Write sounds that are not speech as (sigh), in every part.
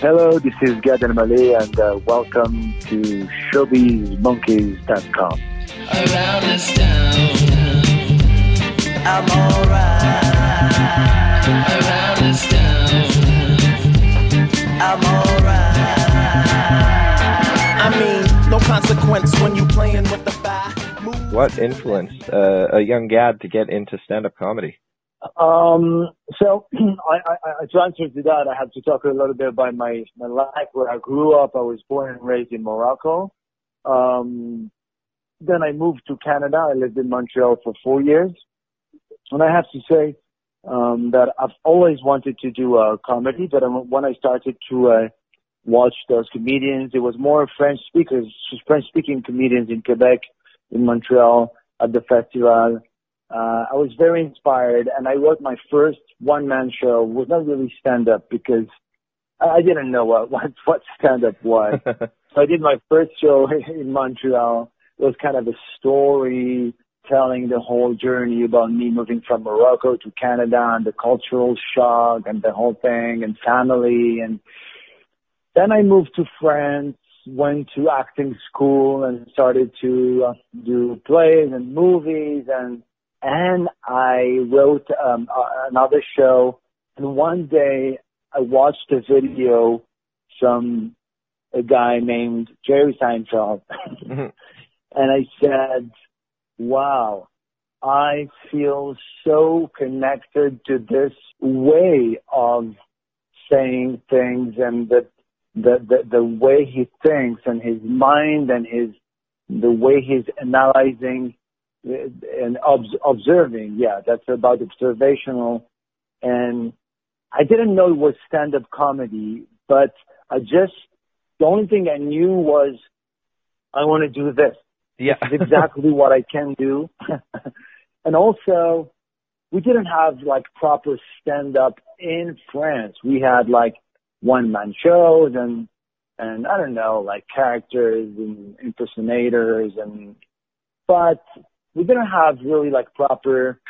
Hello, this is Gad Elmaleh, and uh, welcome to ShowbizMonkeys.com. around this town. I'm alright. Around this town. I'm alright. I mean, no consequence when you playing with the fire. What influenced uh, a young Gad to get into stand-up comedy? Um, so (clears throat) I, I, I, to answer to that, I have to talk a little bit about my, my life where I grew up. I was born and raised in Morocco. Um, then I moved to Canada. I lived in Montreal for four years. And I have to say, um, that I've always wanted to do uh, comedy, but when I started to, uh, watch those comedians, it was more French speakers, French speaking comedians in Quebec, in Montreal, at the festival uh, I was very inspired and I wrote my first one man show. It was not really stand up because I, didn't know what, what, what stand up was. (laughs) so I did my first show in Montreal. It was kind of a story telling the whole journey about me moving from Morocco to Canada and the cultural shock and the whole thing and family. And then I moved to France, went to acting school and started to uh, do plays and movies and and I wrote um, uh, another show. And one day I watched a video from a guy named Jerry Seinfeld, Mm-hmm. (laughs) and I said, "Wow." I feel so connected to this way of saying things and the, the the the way he thinks and his mind and his the way he's analyzing and obs- observing. Yeah, that's about observational. And I didn't know it was stand-up comedy, but I just the only thing I knew was I want to do this. Yeah. This is exactly what I can do. (laughs) and also, we didn't have like proper stand-up in France. We had like one-man shows and and I don't know, like characters and impersonators and but we didn't have really like proper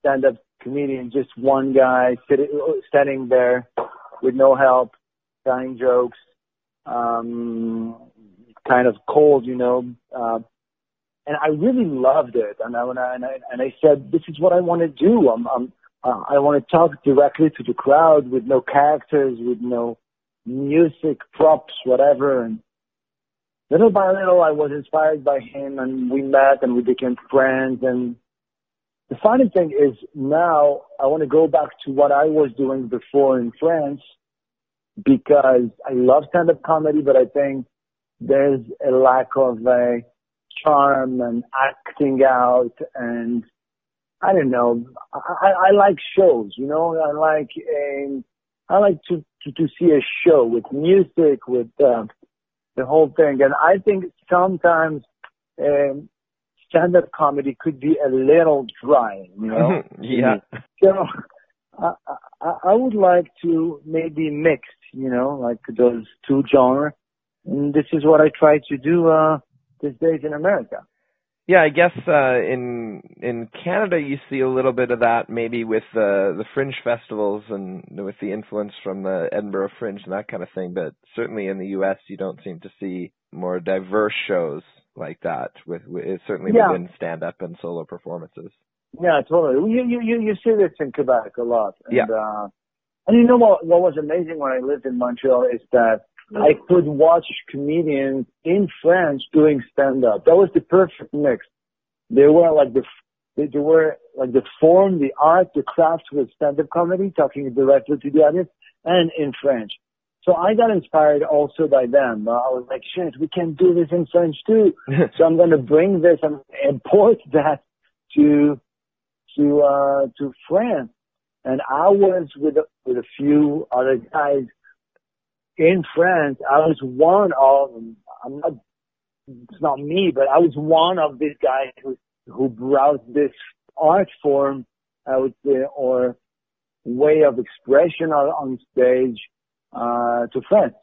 stand-up comedian, just one guy sitting, standing there with no help, telling jokes, um, kind of cold, you know. Uh, and I really loved it, and I, and I and I, said, this is what I want to do. I'm, I'm uh, I want to talk directly to the crowd with no characters, with no music, props, whatever, and little by little, I was inspired by him, and we met, and we became friends. And the funny thing is, now I want to go back to what I was doing before in France because I love stand-up comedy, but I think there's a lack of a charm and acting out, and I don't know. I, I like shows, you know. I like um, I like to, to to see a show with music, with uh, the whole thing. And I think sometimes um, stand-up comedy could be a little dry, you know. (laughs) yeah. So I, I, I would like to maybe mix, you know, like those two genres. And this is what I try to do uh, these days in America. Yeah, I guess uh, in in Canada you see a little bit of that maybe with the the fringe festivals and with the influence from the Edinburgh Fringe and that kind of thing. But certainly in the U.S. you don't seem to see more diverse shows like that. With, with certainly Yeah. within stand up and solo performances. Yeah, totally. You you you, you see this in Quebec a lot. And, Yeah. Uh, and you know what? What was amazing when I lived in Montreal is that I could watch comedians in French doing stand up. That was the perfect mix. They were like the they, they were like the form, the art, the craft with stand up comedy, talking directly to the audience, and in French. So I got inspired also by them. Uh, I was like, shit, we can do this in French too. (laughs) so I'm going to bring this and import that to to uh to France. And I was with a, with a few other guys in France. I was one of I'm not it's not me, but I was one of these guys who who brought this art form, I would say, or way of expression on, on stage uh to France.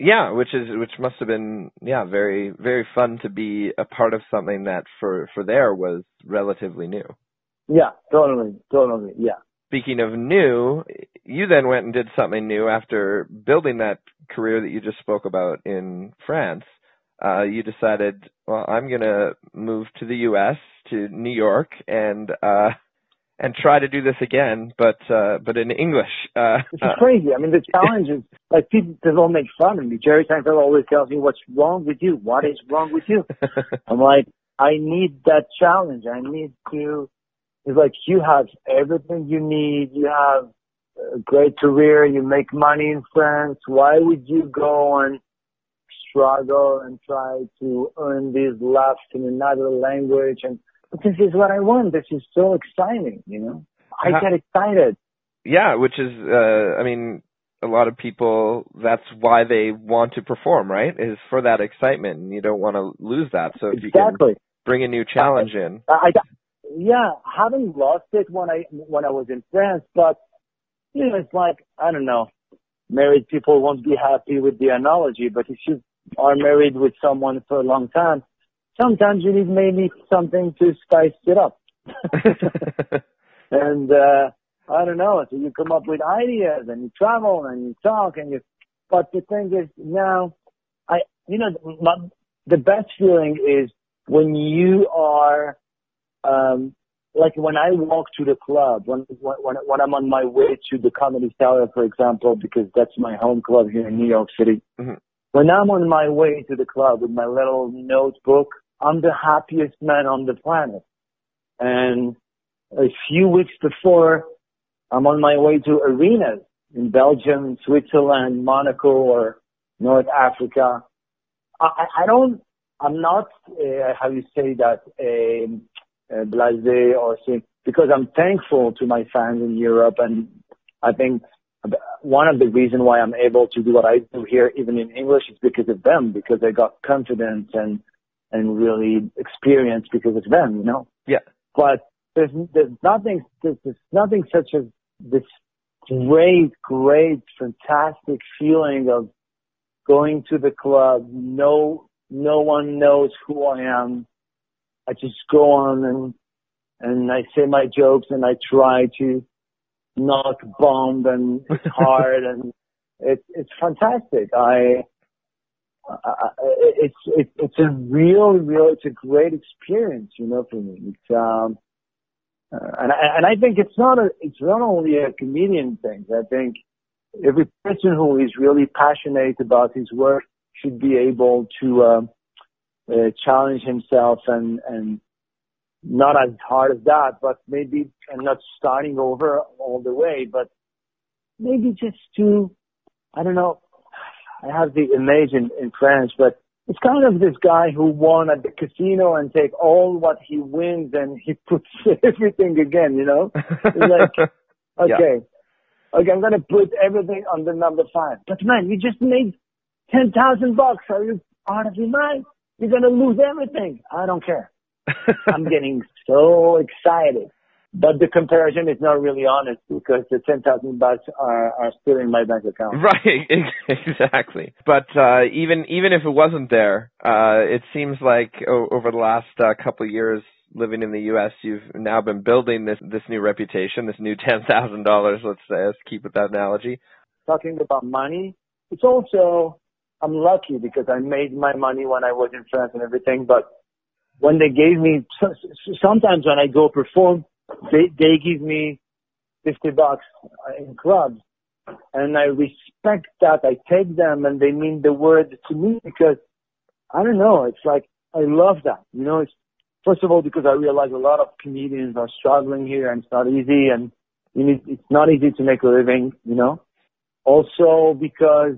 Yeah, which is which must have been yeah very very fun to be a part of something that for for there was relatively new. Yeah, totally, totally, yeah. speaking of new, you then went and did something new after building that career that you just spoke about in France. Uh, you decided, well, I'm going to move to the U.S. to New York and uh, and try to do this again, but uh, but in English. Uh, is crazy. I mean, the challenge is like people people make fun of me. Jerry Seinfeld always tells me, "What's wrong with you? What is wrong with you?" (laughs) I'm like, I need that challenge. I need to. It's like you have everything you need. You have a great career. You make money in France. Why would you go and struggle and try to earn these laughs in another language? And but this is what I want. This is so exciting. You know, I get excited. yeah, which is, uh, I mean, a lot of people. That's why they want to perform, right? Is for that excitement, and you don't want to lose that. So if you can Exactly. bring a new challenge in, I, I yeah, haven't lost it when I when I was in France, but you know, it's like I don't know. Married people won't be happy with the analogy, but if you are married with someone for a long time, sometimes you need maybe something to spice it up. (laughs) and uh I don't know. So you come up with ideas and you travel and you talk and you. But the thing is now, I you know my, the best feeling is when you are um like when I walk to the club, when when when I'm on my way to the Comedy Cellar, for example, because that's my home club here in New York City. Mhm. When I'm on my way to the club with my little notebook, I'm the happiest man on the planet. And a few weeks before, I'm on my way to arenas in Belgium, Switzerland, Monaco, or North Africa. I, I- don't, I'm not, uh, how you say that, um uh, blasé or saying, because I'm thankful to my fans in Europe and I think one of the reasons why I'm able to do what I do here, even in English, is because of them, because I got confidence and, and really experience because of them, you know? Yeah. But there's, there's nothing, there's, there's nothing such as this great, great, fantastic feeling of going to the club. No, no one knows who I am. I just go on and, and I say my jokes and I try to not bomb and it's (laughs) hard and it's, it's fantastic. I, I, I- it's, it's, it's a real, real, it's a great experience, you know, for me. It's, um, uh, and I, and I think it's not a, it's not only a comedian thing. I think every person who is really passionate about his work should be able to, um, uh, challenge himself and, and not as hard as that, but maybe, and not starting over all the way, but maybe just to, I don't know, I have the image in, in France, but it's kind of this guy who won at the casino and take all what he wins and he (laughs) puts everything again, you know? It's like, (laughs) Yeah. okay, okay, I'm gonna put everything on the number five. But man, you just made ten thousand bucks. Are you out of your mind? You're gonna lose everything. I don't care. (laughs) I'm getting so excited. But the comparison is not really honest because the ten thousand bucks are are still in my bank account. Right, (laughs) exactly. But uh, even even if it wasn't there, uh, it seems like o- over the last uh, couple of years living in the U.S., you've now been building this this new reputation, this new (laughs) ten thousand dollars. Let's say, let's keep with that analogy. Talking about money, it's also I'm lucky because I made my money when I was in France and everything. But when they gave me, so- so- sometimes when I go perform, they they give me fifty bucks in clubs, and I respect that. I take them, and they mean the word to me because I don't know. It's like I love that. You know, it's first of all because I realize a lot of comedians are struggling here, and it's not easy, and you need, it's not easy to make a living. You know, also because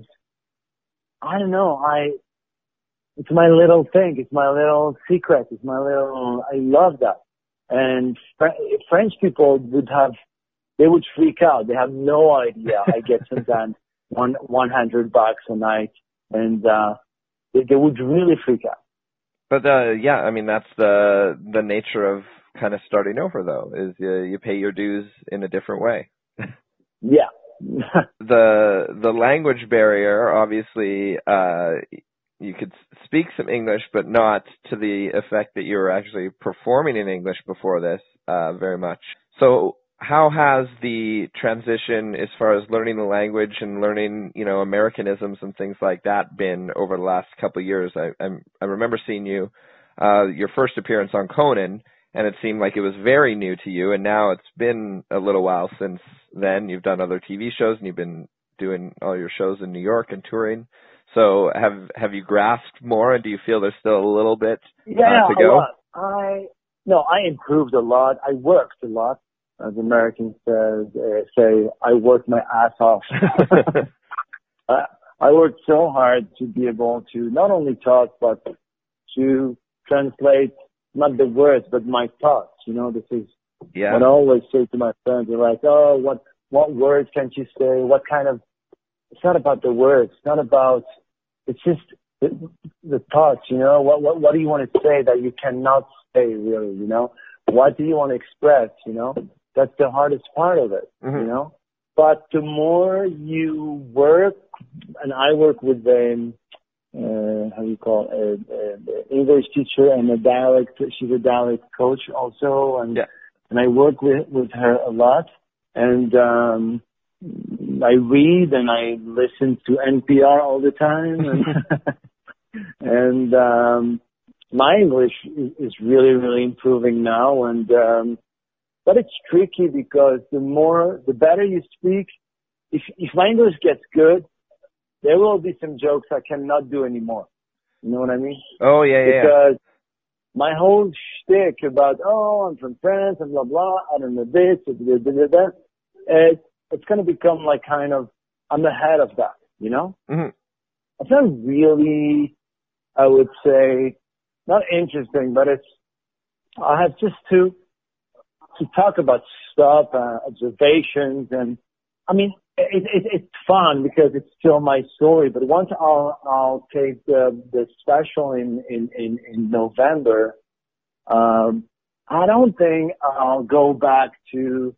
I don't know. I it's my little thing. It's my little secret. It's my little. I love that. And Fr- French people would have, they would freak out. They have no idea. I get sometimes (laughs) one one hundred bucks a night, and uh they, they would really freak out. But uh, yeah, I mean that's the the nature of kind of starting over, though, is uh, you pay your dues in a different way. (laughs) Yeah. The the language barrier obviously uh you could speak some english but not to the effect that you were actually performing in english before this uh very much so how has the transition as far as learning the language and learning, you know, Americanisms and things like that been over the last couple of years? I I'm, I remember seeing you uh your first appearance on Conan and it seemed like it was very new to you and now it's been a little while since then. You've done other TV shows and you've been doing all your shows in New York and touring. So have have you grasped more and do you feel there's still a little bit Yeah, uh, to a go? lot. I no, I improved a lot. I worked a lot, as Americans uh, say. I worked my ass off. (laughs) I worked so hard to be able to not only talk but to translate not the words but my thoughts. You know, this is yeah. what I always say to my friends. They're like, "Oh, what what words can't you say? What kind of?" It's not about the words. It's not about. It's just the, the thoughts. You know, what what what do you want to say that you cannot say really? You know, what do you want to express? You know, that's the hardest part of it. Mhm. You know, but the more you work, and I work with uh, how do you call it, a, a English teacher and a dialect. She's a dialect coach also, and Yeah. and I work with with her a lot. And um, I read and I listen to NPR all the time, and, (laughs) and um, my English is, is really really improving now. And um, but it's tricky because the more the better you speak, if if my English gets good, there will be some jokes I cannot do anymore. You know what I mean? Oh yeah, yeah. Because my whole shtick about oh I'm from France and blah blah I don't know this da, da, da, da, it it's gonna become like kind of I'm the head of that, you know? Mhm. It's not really I would say not interesting, but it's I have just to to talk about stuff, uh, observations, and I mean it, it, it's fun because it's still my story. But once I'll I'll take the the special in in in, in November, um, I don't think I'll go back to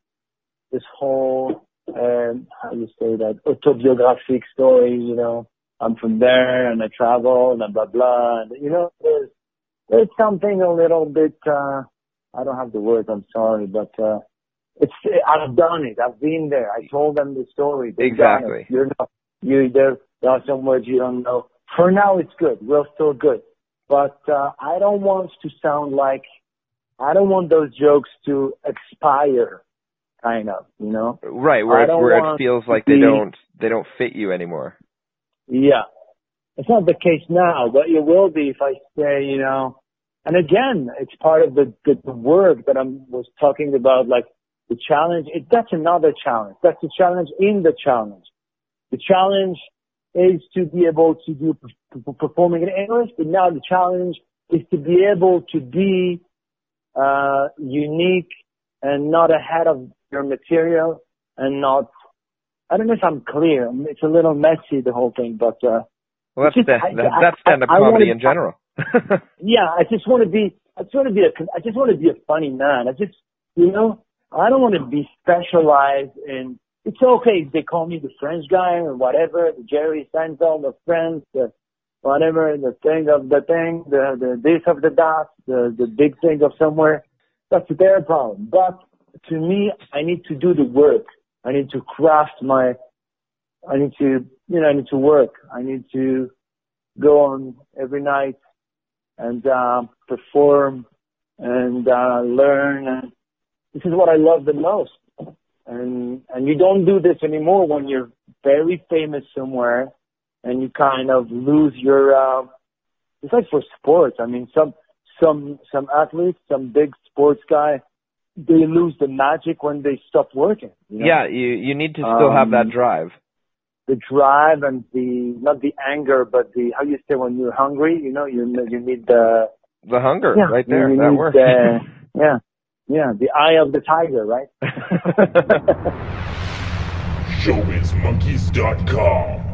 this whole um, how do you say that autobiographic story. You know, I'm from there and I travel and blah blah. And, you know, there's there's something a little bit. uh I don't have the words. I'm sorry, but. uh it's I've done it. I've been there. I told them the story. They've Exactly. You're not you there there are some words you don't know. For now it's good. We're still good. But uh I don't want to sound like I don't want those jokes to expire kind of, you know? Right, where it, where it feels like they don't they don't fit you anymore. Yeah. It's not the case now, but it will be if I say, you know, and again, it's part of the, the, the work that I was talking about, like the challenge. It, that's another challenge. That's a challenge in the challenge. The challenge is to be able to do p- p- performing in English, but now the challenge is to be able to be uh, unique and not ahead of your material and not. I don't know if I'm clear. It's a little messy the whole thing, but uh, Well, that's the, just- that, I- that's stand up I- I comedy wanna- in general. (laughs) yeah, I just want to be, I just want to be a, I just want to be a funny man. I just, you know, I don't want to be specialized in, it's okay if they call me the French guy or whatever, the Jerry Seinfeld of France, the whatever, the thing of the thing, the, the this of the that, the, the big thing of somewhere. That's their problem. But to me, I need to do the work. I need to craft my, I need to, you know, I need to work. I need to go on every night and uh, perform and uh, learn. And this is what I love the most. And and you don't do this anymore when you're very famous somewhere, and you kind of lose your. Uh, it's like for sports. I mean, some some some athletes, some big sports guy, they lose the magic when they stop working. You know? yeah, you you need to still have that Um, drive. the drive and the not the anger, but the how you say when you're hungry. You know, you you need the The hunger yeah, right there. You That need works. the- (laughs) yeah, yeah, the eye of the tiger, right? (laughs) ShowbizMonkeys.com.